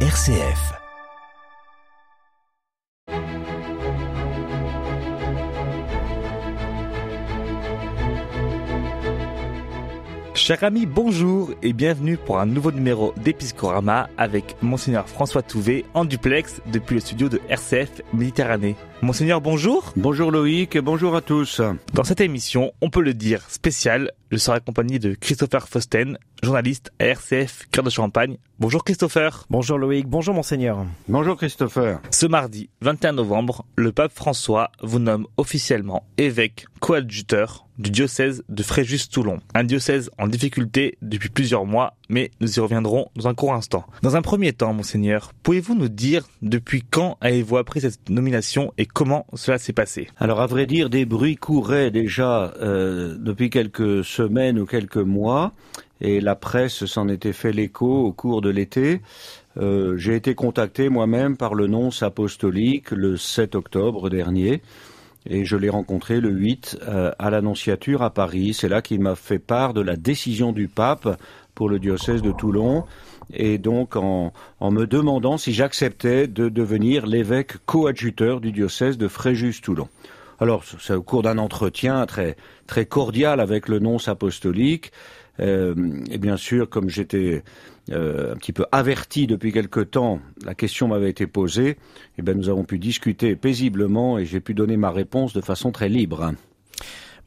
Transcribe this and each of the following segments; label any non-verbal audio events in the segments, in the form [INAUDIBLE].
RCF. Chers amis, bonjour et bienvenue pour un nouveau numéro d'Episcorama avec Monseigneur François Touvet en duplex depuis le studio de RCF Méditerranée. Monseigneur, bonjour. Bonjour Loïc et bonjour à tous. Dans cette émission, on peut le dire spéciale, je serai accompagné de Christopher Fausten, journaliste à RCF Cœur de Champagne. Bonjour Christopher. Bonjour Loïc, bonjour Monseigneur. Bonjour Christopher. Ce mardi 21 novembre, le pape François vous nomme officiellement évêque coadjuteur du diocèse de Fréjus-Toulon. Un diocèse en difficulté depuis plusieurs mois, mais nous y reviendrons dans un court instant. Dans un premier temps, Monseigneur, pouvez-vous nous dire depuis quand avez-vous appris cette nomination et comment cela s'est passé? Alors à vrai dire, des bruits couraient déjà euh, depuis quelques semaines ou quelques mois, et la presse s'en était fait l'écho au cours de l'été. Euh, J'ai été contacté moi-même par le nonce apostolique le 7 octobre dernier et je l'ai rencontré le 8 euh, à l'Annonciature à Paris. C'est là qu'il m'a fait part de la décision du pape pour le diocèse de Toulon et donc en, en me demandant si j'acceptais de devenir l'évêque coadjuteur du diocèse de Fréjus-Toulon. Alors, c'est au cours d'un entretien très très cordial avec le nonce apostolique. Euh, et bien sûr, comme j'étais euh, un petit peu averti depuis quelque temps, la question m'avait été posée, et eh bien nous avons pu discuter paisiblement et j'ai pu donner ma réponse de façon très libre.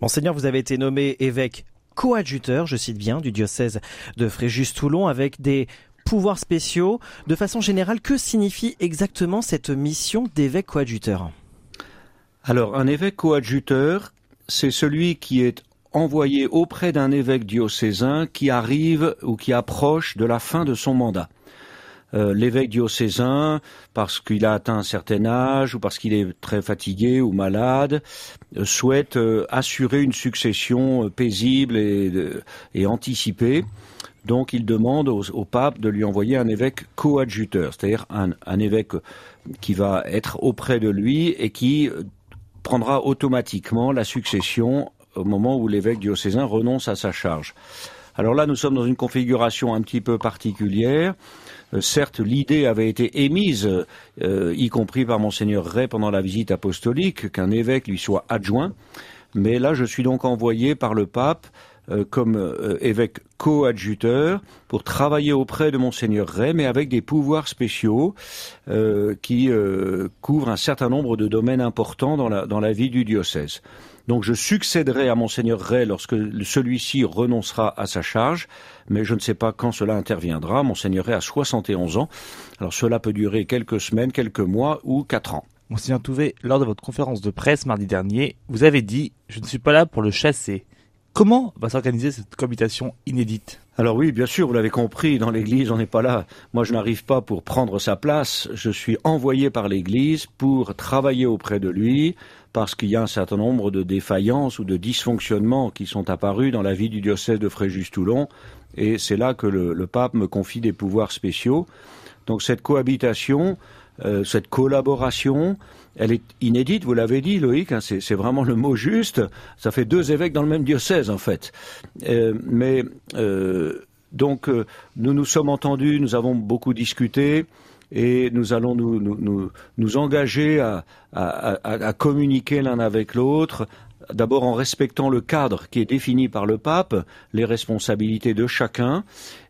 Monseigneur, vous avez été nommé évêque coadjuteur, je cite bien, du diocèse de Fréjus-Toulon avec des pouvoirs spéciaux. De façon générale, que signifie exactement cette mission d'évêque coadjuteur? Alors, un évêque coadjuteur, c'est celui qui est envoyé auprès d'un évêque diocésain qui arrive ou qui approche de la fin de son mandat. Euh, l'évêque diocésain, parce qu'il a atteint un certain âge ou parce qu'il est très fatigué ou malade, euh, souhaite euh, assurer une succession paisible et, anticipée. Donc il demande au, pape de lui envoyer un évêque coadjuteur, c'est-à-dire un évêque qui va être auprès de lui et qui prendra automatiquement la succession au moment où l'évêque diocésain renonce à sa charge. Alors là, nous sommes dans une configuration un petit peu particulière. Euh, certes, l'idée avait été émise, euh, y compris par monseigneur Ray pendant la visite apostolique, qu'un évêque lui soit adjoint. Mais là, je suis donc envoyé par le pape euh, comme évêque coadjuteur pour travailler auprès de monseigneur Ray, mais avec des pouvoirs spéciaux qui couvrent un certain nombre de domaines importants dans la vie du diocèse. Donc je succéderai à monseigneur Ray lorsque celui-ci renoncera à sa charge, mais je ne sais pas quand cela interviendra. Monseigneur Ray a 71 ans, alors cela peut durer quelques semaines, quelques mois ou quatre ans. Monseigneur Touvet, lors de votre conférence de presse mardi dernier, vous avez dit « Je ne suis pas là pour le chasser ». Comment va s'organiser cette cohabitation inédite? Alors oui, bien sûr, vous l'avez compris, dans l'Église, on n'est pas là. Moi, je n'arrive pas pour prendre sa place. Je suis envoyé par l'Église pour travailler auprès de lui, parce qu'il y a un certain nombre de défaillances ou de dysfonctionnements qui sont apparus dans la vie du diocèse de Fréjus-Toulon. Et c'est là que le, pape me confie des pouvoirs spéciaux. Donc cette cohabitation, euh, cette collaboration, elle est inédite, vous l'avez dit, Loïc, hein, c'est vraiment le mot juste. Ça fait deux évêques dans le même diocèse, en fait. Euh, mais euh, donc, nous nous sommes entendus, nous avons beaucoup discuté et nous allons nous, nous, nous, nous engager à, à, à, à communiquer l'un avec l'autre, d'abord en respectant le cadre qui est défini par le pape, les responsabilités de chacun,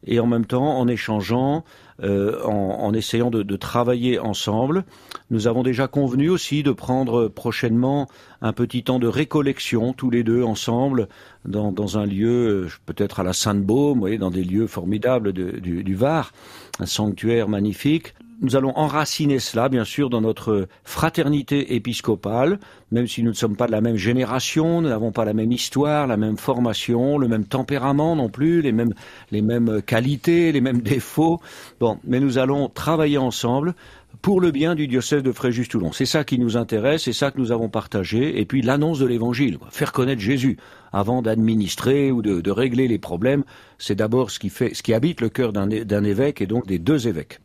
et en même temps en échangeant, euh, en, en, essayant de, de, travailler ensemble. Nous avons déjà convenu aussi de prendre prochainement un petit temps de récollection, tous les deux ensemble, dans, dans un lieu, peut-être à la Sainte-Baume, dans des lieux formidables de, du, du Var, un sanctuaire magnifique nous allons enraciner cela, bien sûr, dans notre fraternité épiscopale, même si nous ne sommes pas de la même génération, nous n'avons pas la même histoire, la même formation, le même tempérament non plus, les mêmes, les mêmes qualités, les mêmes défauts. Bon, mais nous allons travailler ensemble pour le bien du diocèse de Fréjus-Toulon. C'est ça qui nous intéresse, c'est ça que nous avons partagé, et puis l'annonce de l'Évangile, faire connaître Jésus avant d'administrer ou de, de, régler les problèmes, c'est d'abord ce qui fait, ce qui habite le cœur d'un évêque et donc des deux évêques.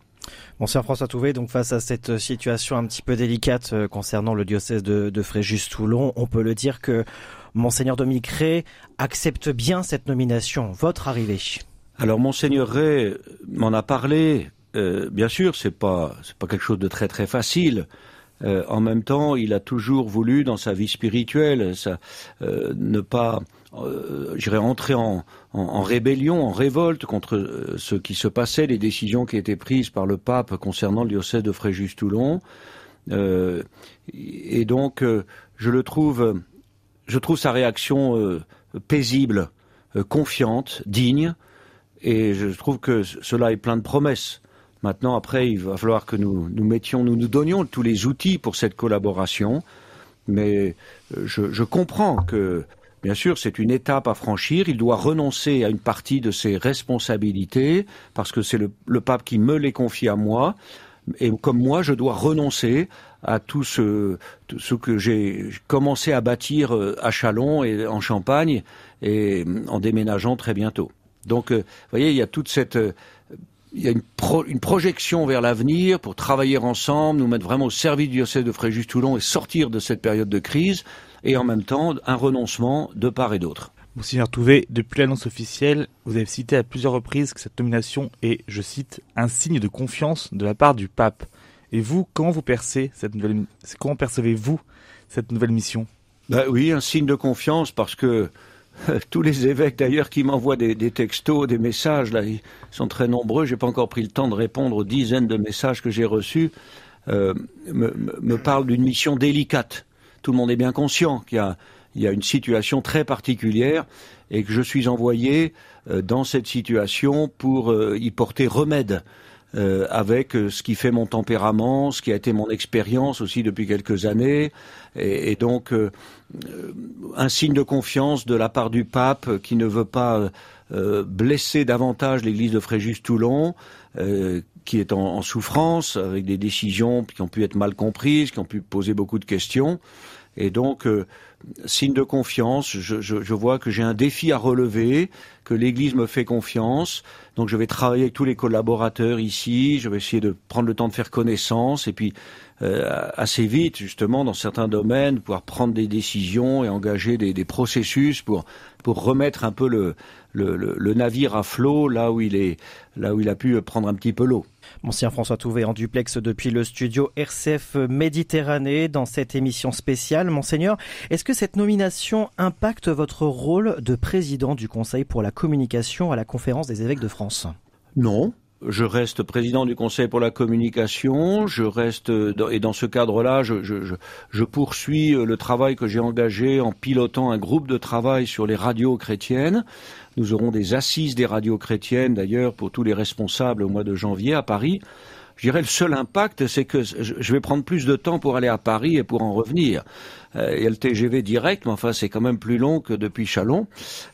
Monsieur François Touvet, donc face à cette situation un petit peu délicate euh, concernant le diocèse de, Fréjus-Toulon, on peut le dire que Monseigneur Dominique Ray accepte bien cette nomination, votre arrivée. Alors Monseigneur Ray m'en a parlé euh, bien sûr, c'est pas c'est pas quelque chose de très très facile. Euh, en même temps, il a toujours voulu, dans sa vie spirituelle, euh, ne pas, euh, j'irais, entrer en, en, rébellion, en révolte contre ce qui se passait, les décisions qui étaient prises par le pape concernant le diocèse de Fréjus-Toulon. Et donc, je le trouve, je trouve sa réaction paisible, confiante, digne, et je trouve que cela est plein de promesses. Maintenant, après, il va falloir que nous nous mettions, nous nous donnions tous les outils pour cette collaboration. Mais je, je comprends que, bien sûr, c'est une étape à franchir. Il doit renoncer à une partie de ses responsabilités parce que c'est le, pape qui me les confie à moi. Et comme moi, je dois renoncer à tout ce, tout ce que j'ai commencé à bâtir euh, à Chalon et en Champagne et en déménageant très bientôt. Donc, vous voyez, il y a toute cette il y a une, pro, une projection vers l'avenir pour travailler ensemble, nous mettre vraiment au service du diocèse de Fréjus-Toulon et sortir de cette période de crise, et en même temps un renoncement de part et d'autre. Monseigneur Touvet, depuis l'annonce officielle, vous avez cité à plusieurs reprises que cette nomination est, je cite, un signe de confiance de la part du pape. Et vous, comment vous percevez cette nouvelle, comment percevez-vous cette nouvelle mission? Ben Oui, un signe de confiance parce que [LAUGHS] tous les évêques d'ailleurs qui m'envoient des, textos, des messages, là, ils sont très nombreux. J'ai pas encore pris le temps de répondre aux dizaines de messages que j'ai reçus. Euh, me, parlent d'une mission délicate. Tout le monde est bien conscient qu'il y a, y a une situation très particulière et que je suis envoyé euh, dans cette situation pour euh, y porter remède. Euh, avec ce qui fait mon tempérament, ce qui a été mon expérience aussi depuis quelques années, et, donc euh, un signe de confiance de la part du pape qui ne veut pas euh, blesser davantage l'église de Fréjus-Toulon, euh, qui est en, souffrance, avec des décisions qui ont pu être mal comprises, qui ont pu poser beaucoup de questions. Et donc, euh, signe de confiance, je, je, je vois que j'ai un défi à relever, que l'Église me fait confiance. Donc, je vais travailler avec tous les collaborateurs ici. Je vais essayer de prendre le temps de faire connaissance et puis euh, assez vite, justement, dans certains domaines, pouvoir prendre des décisions et engager des, des processus pour pour remettre un peu le, le, le, le navire à flot là où il est, là où il a pu prendre un petit peu l'eau. Monsieur François Touvet en duplex depuis le studio RCF Méditerranée dans cette émission spéciale. Monseigneur, est-ce que cette nomination impacte votre rôle de président du Conseil pour la communication à la conférence des évêques de France? Non, je reste président du Conseil pour la communication, je reste et dans ce cadre-là, je, poursuis le travail que j'ai engagé en pilotant un groupe de travail sur les radios chrétiennes. Nous aurons des assises des radios chrétiennes d'ailleurs pour tous les responsables au mois de janvier à Paris. Je dirais le seul impact, c'est que je vais prendre plus de temps pour aller à Paris et pour en revenir. Euh, il y a le TGV direct, mais enfin c'est quand même plus long que depuis Chalon.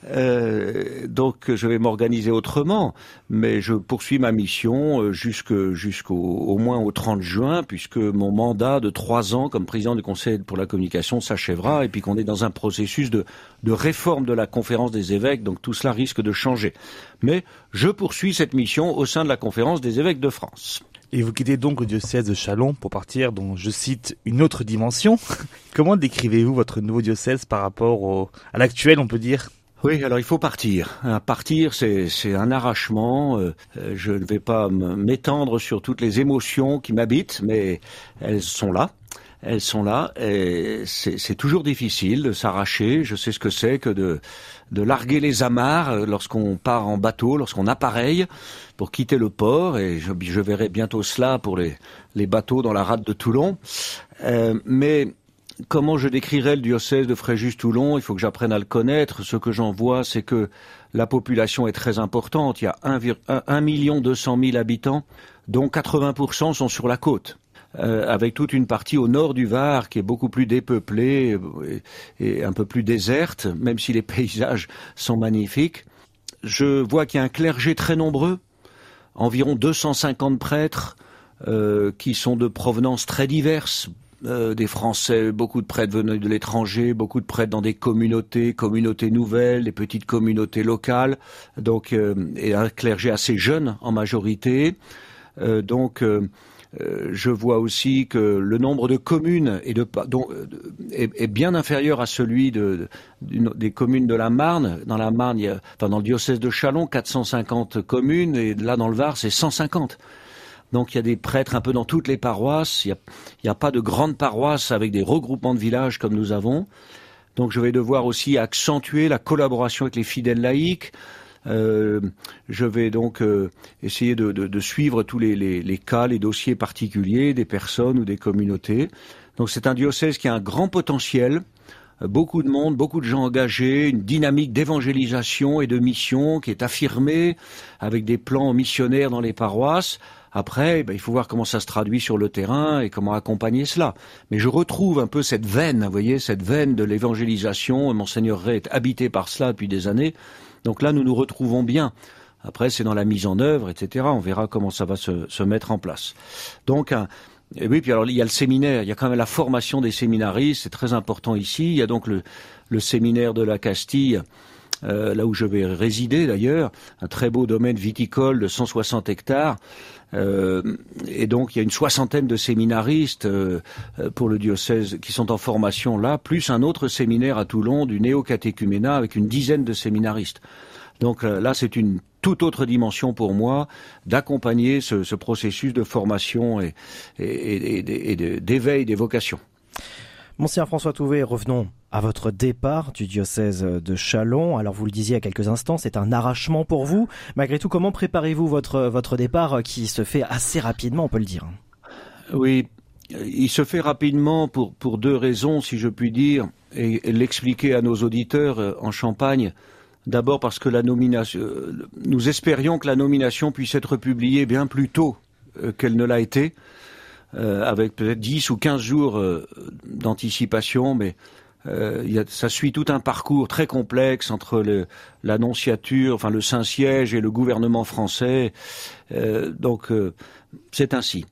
Euh, donc je vais m'organiser autrement, mais je poursuis ma mission jusqu'au jusqu'au au moins au 30 juin, puisque mon mandat de trois ans comme président du Conseil pour la communication s'achèvera, et puis qu'on est dans un processus de, de réforme de la conférence des évêques, donc tout cela risque de changer. Mais je poursuis cette mission au sein de la conférence des évêques de France. Et vous quittez donc le diocèse de Chalon pour partir dans, je cite, une autre dimension. [LAUGHS] Comment décrivez-vous votre nouveau diocèse par rapport au, à l'actuel, on peut dire? Oui, alors il faut partir. Partir, c'est un arrachement. Euh, je ne vais pas m'étendre sur toutes les émotions qui m'habitent, mais elles sont là. Elles sont là et c'est toujours difficile de s'arracher. Je sais ce que c'est que de, larguer les amarres lorsqu'on part en bateau, lorsqu'on appareille pour quitter le port. Et je, verrai bientôt cela pour les, bateaux dans la rade de Toulon. Euh, mais comment je décrirais le diocèse de Fréjus-Toulon? Il faut que j'apprenne à le connaître. Ce que j'en vois, c'est que la population est très importante. Il y a 1, million 200 000 habitants, dont 80% sont sur la côte. Euh, avec toute une partie au nord du Var qui est beaucoup plus dépeuplée et, un peu plus déserte, même si les [LAUGHS] paysages sont magnifiques. Je vois qu'il y a un clergé très nombreux, environ 250 prêtres euh, qui sont de provenance très diverses, euh, des Français, beaucoup de prêtres venus de l'étranger, beaucoup de prêtres dans des communautés, communautés nouvelles, des petites communautés locales, donc euh, et un clergé assez jeune en majorité. Euh, donc je vois aussi que le nombre de communes est, de, est, bien inférieur à celui de, des communes de la Marne. Dans la Marne, il y a, enfin dans le diocèse de Chalon, 450 communes, et là dans le Var, c'est 150. Donc il y a des prêtres un peu dans toutes les paroisses. Il n'y a, a, pas de grandes paroisses avec des regroupements de villages comme nous avons. Donc je vais devoir aussi accentuer la collaboration avec les fidèles laïcs. Euh, je vais donc euh, essayer de, de, de, suivre tous les, les, les, cas, les dossiers particuliers des personnes ou des communautés. Donc c'est un diocèse qui a un grand potentiel, euh, beaucoup de monde, beaucoup de gens engagés, une dynamique d'évangélisation et de mission qui est affirmée avec des plans missionnaires dans les paroisses. Après, ben, il faut voir comment ça se traduit sur le terrain et comment accompagner cela. Mais je retrouve un peu cette veine, vous voyez, cette veine de l'évangélisation. Monseigneur Ray est habité par cela depuis des années. Donc là, nous nous retrouvons bien. Après, c'est dans la mise en œuvre, etc. On verra comment ça va se, se mettre en place. Donc, un, et oui, puis alors il y a le séminaire, il y a quand même la formation des séminaristes, c'est très important ici. Il y a donc le, le séminaire de la Castille, euh, là où je vais résider d'ailleurs, un très beau domaine viticole de 160 hectares. Euh, et donc il y a une soixantaine de séminaristes euh, pour le diocèse qui sont en formation là, plus un autre séminaire à Toulon du néo-catéchuménat avec une dizaine de séminaristes. Donc euh, là, c'est une toute autre dimension pour moi d'accompagner ce, ce, processus de formation et, et, et, et d'éveil des vocations. Monseigneur François Touvet, revenons à votre départ du diocèse de Chalon. Alors vous le disiez à quelques instants, c'est un arrachement pour vous. Malgré tout, comment préparez-vous votre, votre départ qui se fait assez rapidement, on peut le dire Oui, il se fait rapidement pour, deux raisons, si je puis dire, et, l'expliquer à nos auditeurs en Champagne. D'abord parce que la nomination, nous espérions que la nomination puisse être publiée bien plus tôt qu'elle ne l'a été, euh, avec peut-être 10 ou 15 jours euh, d'anticipation, mais euh, ça suit tout un parcours très complexe entre l'annonciature, enfin le Saint-Siège et le gouvernement français. Donc c'est ainsi.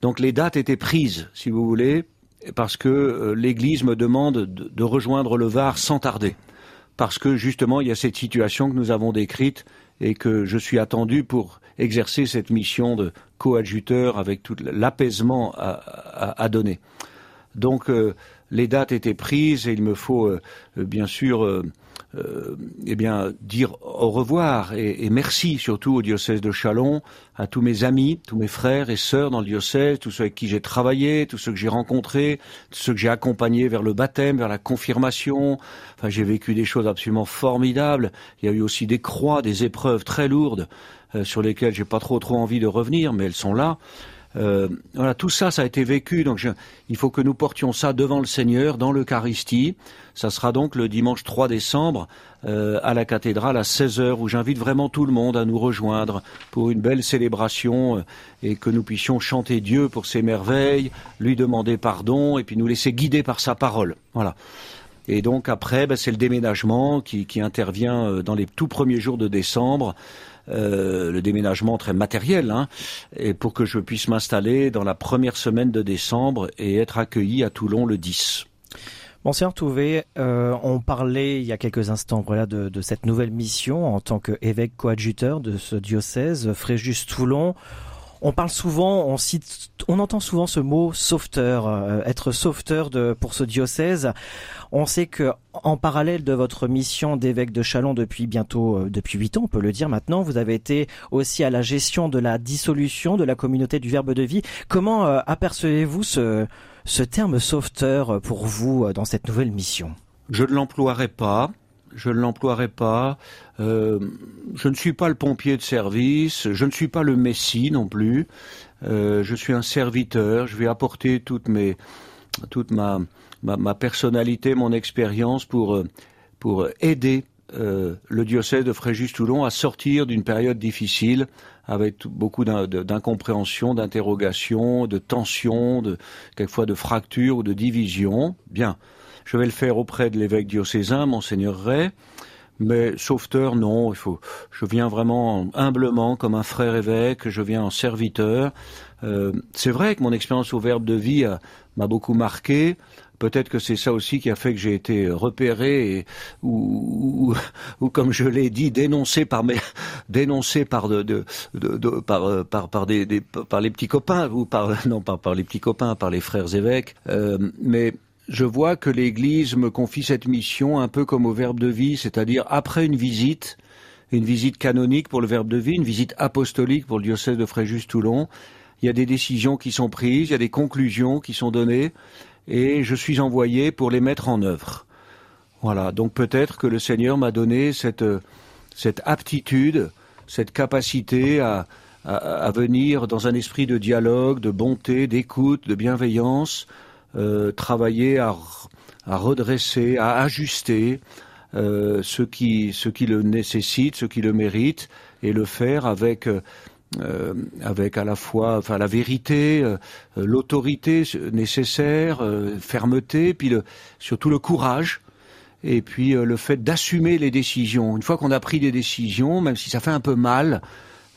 Donc les dates étaient prises, si vous voulez, parce que l'Église me demande de, de rejoindre le Var sans tarder parce que justement il y a cette situation que nous avons décrite et que je suis attendu pour exercer cette mission de coadjuteur avec tout l'apaisement à, donner. Donc euh, les dates étaient prises et il me faut euh, bien sûr euh, eh bien dire au revoir et, et, merci surtout au diocèse de Chalon, à tous mes amis, tous mes frères et sœurs dans le diocèse, tous ceux avec qui j'ai travaillé, tous ceux que j'ai rencontrés, tous ceux que j'ai accompagnés vers le baptême, vers la confirmation. Enfin, j'ai vécu des choses absolument formidables. Il y a eu aussi des croix, des épreuves très lourdes euh, sur lesquelles j'ai pas trop trop envie de revenir, mais elles sont là. Euh, voilà, tout ça, ça a été vécu. Donc, je, il faut que nous portions ça devant le Seigneur, dans l'Eucharistie. Ça sera donc le dimanche 3 décembre euh, à la cathédrale à 16 heures, où j'invite vraiment tout le monde à nous rejoindre pour une belle célébration euh, et que nous puissions chanter Dieu pour ses merveilles, lui demander pardon et puis nous laisser guider par sa parole. Voilà. Et donc après, ben, c'est le déménagement qui, qui intervient euh, dans les tout premiers jours de décembre. Euh, le déménagement très matériel, hein, et pour que je puisse m'installer dans la première semaine de décembre et être accueilli à Toulon le 10. Monseigneur Touvé, euh, on parlait il y a quelques instants de, de cette nouvelle mission en tant qu'évêque coadjuteur de ce diocèse, Fréjus-Toulon. On parle souvent, on cite, on entend souvent ce mot sauveteur, euh, être sauveteur de, pour ce diocèse. On sait que en parallèle de votre mission d'évêque de Chalon depuis bientôt euh, depuis huit ans, on peut le dire maintenant, vous avez été aussi à la gestion de la dissolution de la communauté du Verbe de vie. Comment euh, apercevez-vous ce, ce terme sauveteur pour vous dans cette nouvelle mission? Je ne l'emploierai pas je ne l'emploierai pas. Euh, je ne suis pas le pompier de service, je ne suis pas le messie non plus. Euh, je suis un serviteur, je vais apporter toute, ma, ma, personnalité, mon expérience pour, aider euh, le diocèse de Fréjus-Toulon à sortir d'une période difficile avec beaucoup d'incompréhension, d'interrogation, de tension, de, quelquefois de fractures ou de divisions. Bien. Je vais le faire auprès de l'évêque diocésain, monseigneur Ray. Mais sauveteur, non, il faut. Je viens vraiment humblement comme un frère évêque. Je viens en serviteur. Euh, c'est vrai que mon expérience au Verbe de vie m'a beaucoup marqué. Peut-être que c'est ça aussi qui a fait que j'ai été repéré ou, ou, ou comme je l'ai dit, dénoncé par mes, [LAUGHS] dénoncé par de, de, de, par, par, par des, des, par les petits copains ou par [LAUGHS] non pas par les petits copains, par les frères évêques. Euh, mais je vois que l'Église me confie cette mission un peu comme au Verbe de vie, c'est-à-dire après une visite, une visite canonique pour le Verbe de vie, une visite apostolique pour le diocèse de Fréjus-Toulon, il y a des décisions qui sont prises, il y a des conclusions qui sont données, et je suis envoyé pour les mettre en œuvre. Voilà, donc peut-être que le Seigneur m'a donné cette, cette aptitude, cette capacité à, à, venir dans un esprit de dialogue, de bonté, d'écoute, de bienveillance, euh, travailler à, à, redresser, à ajuster euh, ce, qui, ce qui le nécessite, ce qui le mérite, et le faire avec euh, avec à la fois enfin la vérité, euh, l'autorité nécessaire, euh, fermeté, puis le, surtout le courage et puis le fait d'assumer les décisions. Une fois qu'on a pris des décisions, même si ça fait un peu mal,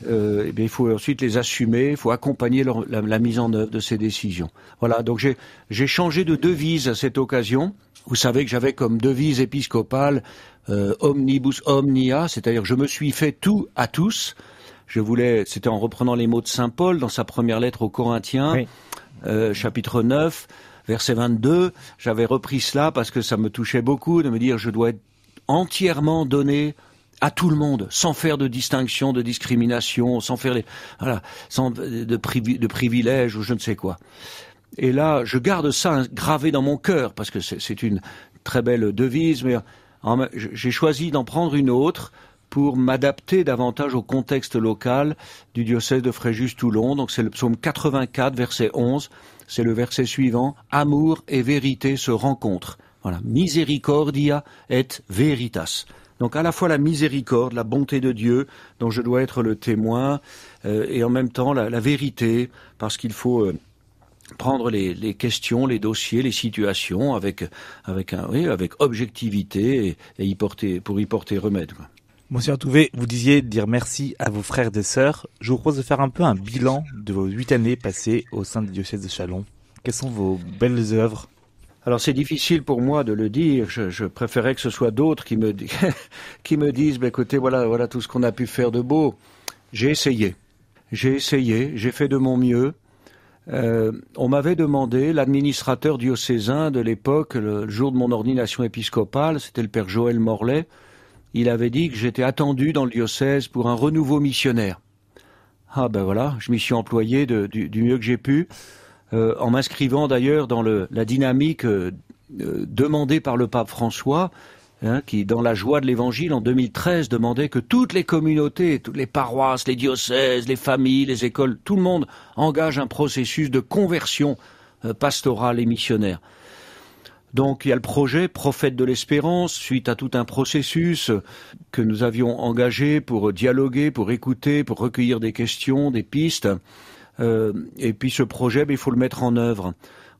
eh bien, il faut ensuite les assumer, il faut accompagner la, la, mise en œuvre de ces décisions. Voilà, donc j'ai changé de devise à cette occasion. Vous savez que j'avais comme devise épiscopale omnibus omnia, c'est-à-dire je me suis fait tout à tous je voulais, c'était en reprenant les mots de Saint Paul dans sa première lettre aux Corinthiens, euh, chapitre 9, verset 22. J'avais repris cela parce que ça me touchait beaucoup de me dire je dois être entièrement donné à tout le monde, sans faire de distinction, de discrimination, sans faire les, voilà, sans de, privilèges ou je ne sais quoi. Et là, je garde ça gravé dans mon cœur parce que c'est une très belle devise, mais j'ai choisi d'en prendre une autre pour m'adapter davantage au contexte local du diocèse de Fréjus-Toulon. Donc c'est le psaume 84, verset 11. C'est le verset suivant. Amour et vérité se rencontrent. Voilà. Misericordia et veritas. Donc à la fois la miséricorde, la bonté de Dieu, dont je dois être le témoin, euh, et en même temps la, vérité, parce qu'il faut euh, prendre les, questions, les dossiers, les situations avec avec un oui, avec objectivité et, y porter pour y porter remède. Monsieur Touvé, vous disiez dire merci à vos frères et sœurs. Je vous propose de faire un peu un bilan de vos huit années passées au sein du diocèse de Chalon. Quelles sont vos belles œuvres? Alors c'est difficile pour moi de le dire. Je, préférais que ce soit d'autres [LAUGHS] qui me disent, bah, écoutez, voilà, voilà tout ce qu'on a pu faire de beau. J'ai essayé, j'ai essayé, j'ai fait de mon mieux. Euh, on m'avait demandé, l'administrateur diocésain de l'époque, le jour de mon ordination épiscopale, c'était le père Joël Morlaix, il avait dit que j'étais attendu dans le diocèse pour un renouveau missionnaire. Ah ben voilà, je m'y suis employé du, mieux que j'ai pu, en m'inscrivant d'ailleurs dans la dynamique euh, euh, demandée par le pape François, hein, qui, dans la joie de l'Évangile, en 2013, demandait que toutes les communautés, toutes les paroisses, les diocèses, les familles, les écoles, tout le monde engage un processus de conversion pastorale et missionnaire. Donc il y a le projet Prophète de l'Espérance, suite à tout un processus que nous avions engagé pour dialoguer, pour écouter, pour recueillir des questions, des pistes. Euh, et puis ce projet, ben, il faut le mettre en œuvre.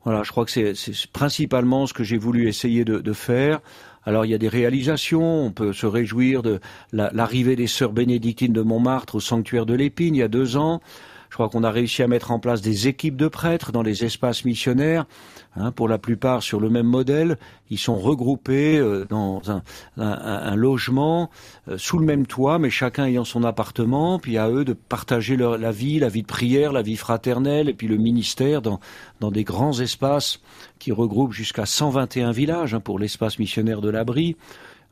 Voilà, je crois que c'est principalement ce que j'ai voulu essayer de, faire. Alors il y a des réalisations, on peut se réjouir de l'arrivée des sœurs bénédictines de Montmartre au sanctuaire de l'Épine il y a deux ans. Je crois qu'on a réussi à mettre en place des équipes de prêtres dans les espaces missionnaires, hein, pour la plupart sur le même modèle. Ils sont regroupés euh, dans un, logement euh, sous le même toit, mais chacun ayant son appartement. Puis à eux de partager la vie, la vie de prière, la vie fraternelle, et puis le ministère dans, dans des grands espaces qui regroupent jusqu'à 121 villages hein, pour l'espace missionnaire de l'abri.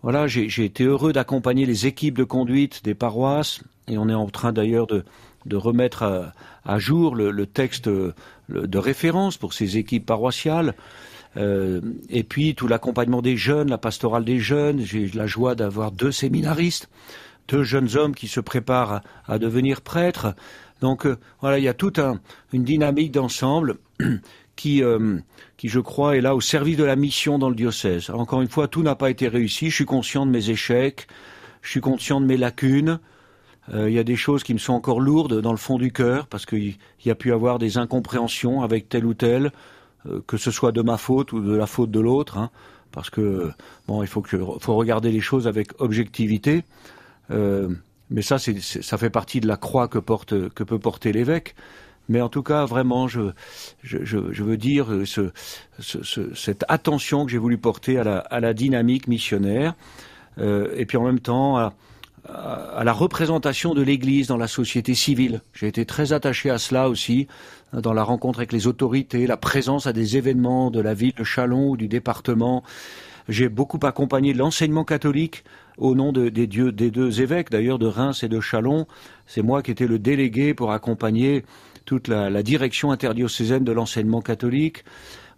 Voilà, j'ai été heureux d'accompagner les équipes de conduite des paroisses, et on est en train d'ailleurs de, de remettre à, jour le, texte de référence pour ces équipes paroissiales. Euh, et puis tout l'accompagnement des jeunes, la pastorale des jeunes. J'ai la joie d'avoir deux séminaristes, deux jeunes hommes qui se préparent à, devenir prêtres. Donc euh, voilà, il y a toute une dynamique d'ensemble [CLEARS THROAT] qui, euh, qui, je crois, est là au service de la mission dans le diocèse. encore une fois, tout n'a pas été réussi. Je suis conscient de mes échecs, je suis conscient de mes lacunes. Euh, il y a des choses qui me sont encore lourdes dans le fond du cœur parce qu'il y a pu avoir des incompréhensions avec tel ou tel, euh, que ce soit de ma faute ou de la faute de l'autre, hein, parce que bon, il faut regarder les choses avec objectivité. Euh, mais ça, ça fait partie de la croix que porte que peut porter l'évêque. Mais en tout cas, vraiment, je, veux dire ce, ce, cette attention que j'ai voulu porter à la, à la dynamique missionnaire, et puis en même temps à, à la représentation de l'Église dans la société civile. J'ai été très attaché à cela aussi, dans la rencontre avec les autorités, la présence à des événements de la ville de Chalon ou du département. J'ai beaucoup accompagné l'enseignement catholique au nom de, des, des deux évêques, d'ailleurs de Reims et de Chalon. C'est moi qui étais le délégué pour accompagner toute la, la direction interdiocésaine de l'enseignement catholique.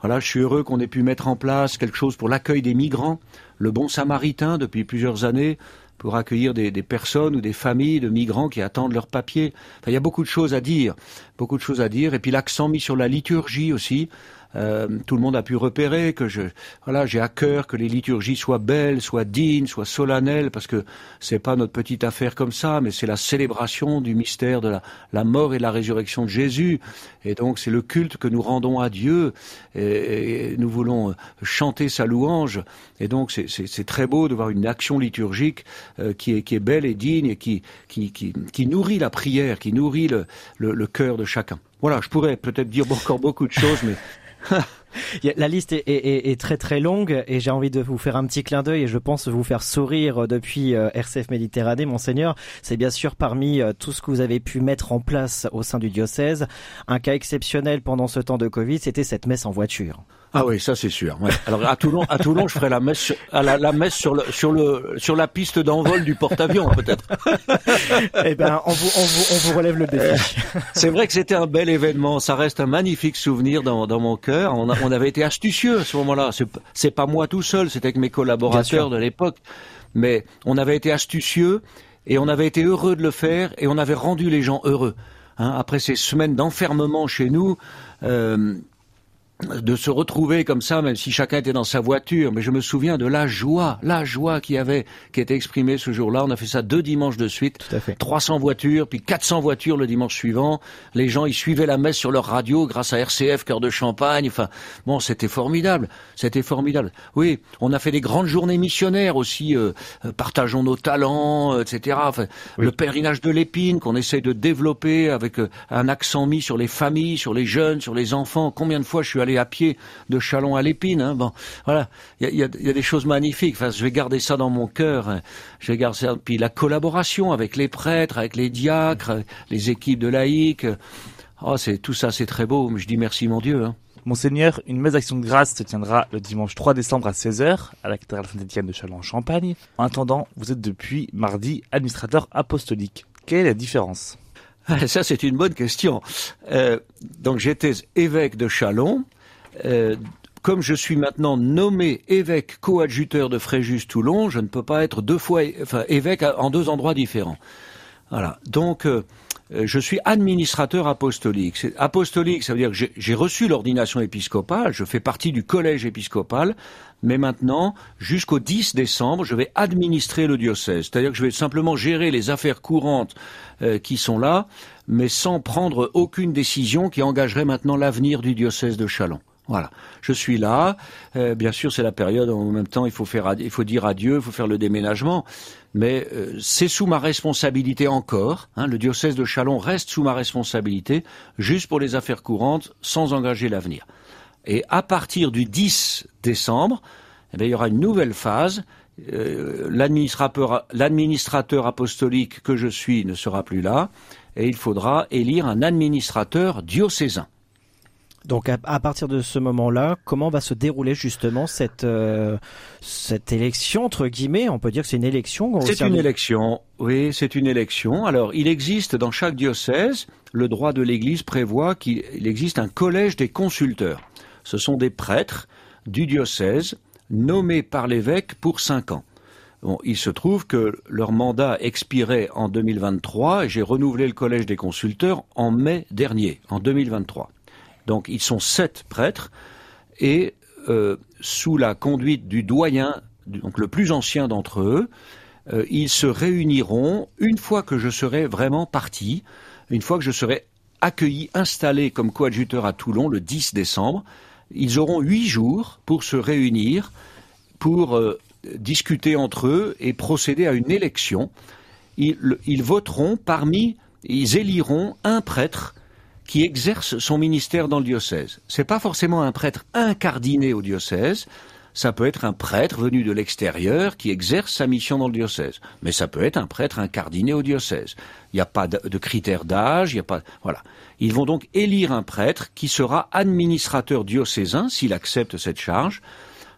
Voilà, je suis heureux qu'on ait pu mettre en place quelque chose pour l'accueil des migrants, le bon samaritain depuis plusieurs années, pour accueillir des, des, personnes ou des familles de migrants qui attendent leurs papiers. Enfin, il y a beaucoup de choses à dire, beaucoup de choses à dire. Et puis l'accent mis sur la liturgie aussi. Euh, tout le monde a pu repérer que je, voilà, j'ai à cœur que les liturgies soient belles, soient dignes, soient solennelles, parce que c'est pas notre petite affaire comme ça, mais c'est la célébration du mystère de la, mort et la résurrection de Jésus. Et donc c'est le culte que nous rendons à Dieu, et, nous voulons chanter sa louange. Et donc c'est très beau de voir une action liturgique euh, qui, est, qui est belle et digne et qui, qui, qui, qui nourrit la prière, qui nourrit le, le, le cœur de chacun. Voilà, je pourrais peut-être dire encore beaucoup de choses, mais [LAUGHS] La liste est, très très longue et j'ai envie de vous faire un petit clin d'œil et je pense vous faire sourire depuis euh, RCF Méditerranée, monseigneur. C'est bien sûr parmi euh, tout ce que vous avez pu mettre en place au sein du diocèse. Un cas exceptionnel pendant ce temps de Covid, c'était cette messe en voiture. Ah oui, ça c'est sûr. Ouais. Alors à Toulon, à Toulon, je ferai la messe, à la, la, messe sur le, sur le, sur la piste d'envol du porte-avions peut-être. eh ben, on vous, on vous, on vous relève le défi. c'est vrai que c'était un bel événement. Ça reste un magnifique souvenir dans, dans mon cœur. On, a, on avait été astucieux à ce moment-là. C'est pas moi tout seul, c'était avec mes collaborateurs de l'époque. Mais on avait été astucieux et on avait été heureux de le faire et on avait rendu les gens heureux. Hein, après ces semaines d'enfermement chez nous. Euh, de se retrouver comme ça, même si chacun était dans sa voiture. Mais je me souviens de la joie, la joie qui avait, qui était exprimée ce jour-là. On a fait ça deux dimanches de suite. Tout à fait. 300 voitures, puis 400 voitures le dimanche suivant. Les gens, ils suivaient la messe sur leur radio grâce à RCF, Cœur de Champagne. Enfin, bon, c'était formidable. C'était formidable. Oui, on a fait des grandes journées missionnaires aussi. Euh, partageons nos talents, euh, etc. Enfin, oui. le pèlerinage de l'épine qu'on essaye de développer avec euh, un accent mis sur les familles, sur les jeunes, sur les enfants. Combien de fois je suis allé à pied de Chalon à l'Épine. Hein. Bon, voilà, il y a, y a, des choses magnifiques. Enfin, je vais garder ça dans mon cœur. Hein. Je vais garder ça. Puis la collaboration avec les prêtres, avec les diacres, les équipes de laïcs. Oh, c'est tout ça, c'est très beau. Je dis merci, mon Dieu. Hein. Monseigneur, une messe d'action de grâce se tiendra le dimanche 3 décembre à 16h à la cathédrale Saint-Étienne de Châlons-en-Champagne. En attendant, vous êtes depuis mardi administrateur apostolique. Quelle est la différence? [LAUGHS] Ça, c'est une bonne question. Euh, donc, j'étais évêque de Châlons. Euh, comme je suis maintenant nommé évêque coadjuteur de Fréjus-Toulon, je ne peux pas être deux fois enfin, évêque en deux endroits différents. Voilà. Donc, euh, je suis administrateur apostolique. Apostolique, ça veut dire que j'ai reçu l'ordination épiscopale, je fais partie du collège épiscopal, mais maintenant, jusqu'au 10 décembre, je vais administrer le diocèse. C'est-à-dire que je vais simplement gérer les affaires courantes euh, qui sont là, mais sans prendre aucune décision qui engagerait maintenant l'avenir du diocèse de Châlons. Voilà, je suis là. Euh, bien sûr, c'est la période en même temps il faut faire, il faut dire adieu, il faut faire le déménagement. Mais euh, c'est sous ma responsabilité encore. Hein, le diocèse de Châlons reste sous ma responsabilité, juste pour les affaires courantes, sans engager l'avenir. Et à partir du 10 décembre, eh il y aura une nouvelle phase. Euh, L'administrateur apostolique que je suis ne sera plus là, et il faudra élire un administrateur diocésain. Donc à, à, partir de ce moment-là, comment va se dérouler justement cette euh, cette élection entre guillemets? On peut dire que c'est une élection. C'est une élection. Oui, c'est une élection. Alors il existe dans chaque diocèse, le droit de l'Église prévoit qu'il existe un collège des consulteurs. Ce sont des prêtres du diocèse nommés par l'évêque pour cinq ans. Bon, il se trouve que leur mandat expirait en 2023 et j'ai renouvelé le collège des consulteurs en mai dernier, en 2023. Donc ils sont sept prêtres et euh, sous la conduite du doyen, donc le plus ancien d'entre eux, euh, ils se réuniront une fois que je serai vraiment parti, une fois que je serai accueilli, installé comme coadjuteur à Toulon le 10 décembre. Ils auront huit jours pour se réunir, pour euh, discuter entre eux et procéder à une élection. Ils, ils voteront parmi, ils éliront un prêtre qui exerce son ministère dans le diocèse. C'est pas forcément un prêtre incardiné au diocèse, ça peut être un prêtre venu de l'extérieur qui exerce sa mission dans le diocèse, mais ça peut être un prêtre incardiné au diocèse. Il n'y a pas de critères d'âge, il n'y a pas voilà. Ils vont donc élire un prêtre qui sera administrateur diocésain s'il accepte cette charge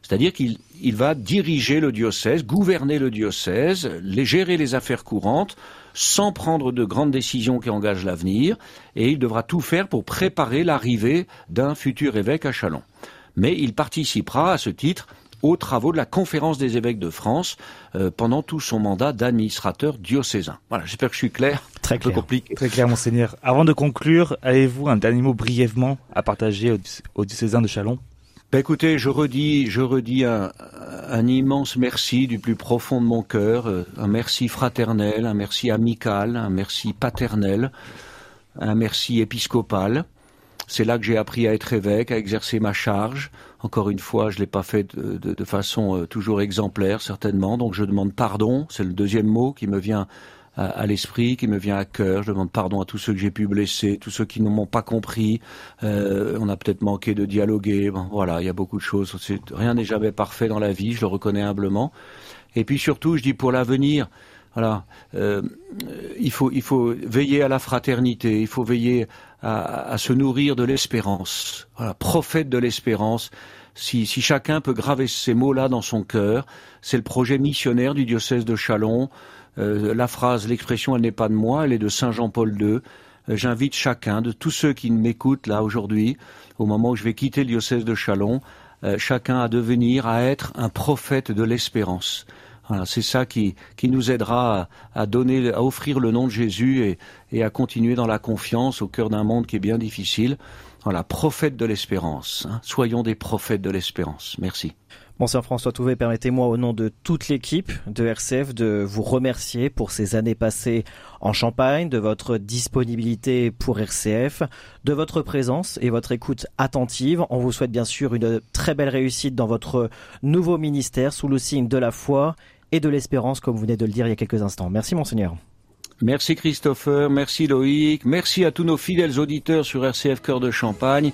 C'est-à-dire qu'il il va diriger le diocèse, gouverner le diocèse, les, gérer les affaires courantes, sans prendre de grandes décisions qui engagent l'avenir, et il devra tout faire pour préparer l'arrivée d'un futur évêque à Chalon. Mais il participera à ce titre aux travaux de la conférence des évêques de France euh, pendant tout son mandat d'administrateur diocésain. Voilà, j'espère que je suis clair. [LAUGHS] Très clair. compliqué. Très clair, monseigneur. Avant de conclure, avez-vous un dernier mot brièvement à partager aux, diocésains de Chalon? Ben écoutez, je redis, je redis un, immense merci du plus profond de mon cœur, euh, un merci fraternel, un merci amical, un merci paternel, un merci épiscopal. C'est là que j'ai appris à être évêque, à exercer ma charge. Encore une fois, je l'ai pas fait de façon euh, toujours exemplaire, certainement. Donc je demande pardon. C'est le deuxième mot qui me vient à, l'esprit, qui me vient à cœur. Je demande pardon à tous ceux que j'ai pu blesser, tous ceux qui ne m'ont pas compris. Euh, on a peut-être manqué de dialoguer. Bon, voilà, il y a beaucoup de choses. Rien n'est jamais parfait dans la vie, je le reconnais humblement. Et puis surtout, je dis pour l'avenir, voilà, euh, il faut il faut veiller à la fraternité, il faut veiller à, à se nourrir de l'espérance. Voilà, prophète de l'espérance. Si, si, chacun peut graver ces mots-là dans son cœur, c'est le projet missionnaire du diocèse de Chalon. Euh, la phrase, l'expression, elle n'est pas de moi, elle est de Saint Jean-Paul II. Euh, j'invite chacun, de tous ceux qui m'écoutent là aujourd'hui, au moment où je vais quitter le diocèse de Chalon, euh, chacun à devenir, à être un prophète de l'espérance. Voilà, c'est ça qui, qui nous aidera à, donner, à offrir le nom de Jésus et, et à continuer dans la confiance au cœur d'un monde qui est bien difficile. Voilà, prophète de l'espérance. Hein. Soyons des prophètes de l'espérance. Merci. Monsieur François Touvet, permettez-moi au nom de toute l'équipe de RCF de vous remercier pour ces années passées en Champagne, de votre disponibilité pour RCF, de votre présence et votre écoute attentive. On vous souhaite bien sûr une très belle réussite dans votre nouveau ministère sous le signe de la foi et de l'espérance, comme vous venez de le dire il y a quelques instants. Merci Monseigneur. Merci Christopher, merci Loïc, merci à tous nos fidèles auditeurs sur RCF Cœur de Champagne.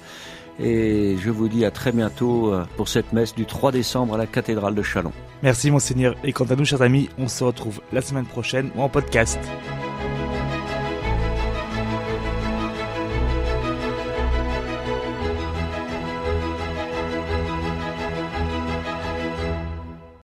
Et je vous dis à très bientôt euh, pour cette messe du 3 décembre à la cathédrale de Chalon. Merci monseigneur. Et quant à nous chers amis, on se retrouve la semaine prochaine ou en podcast.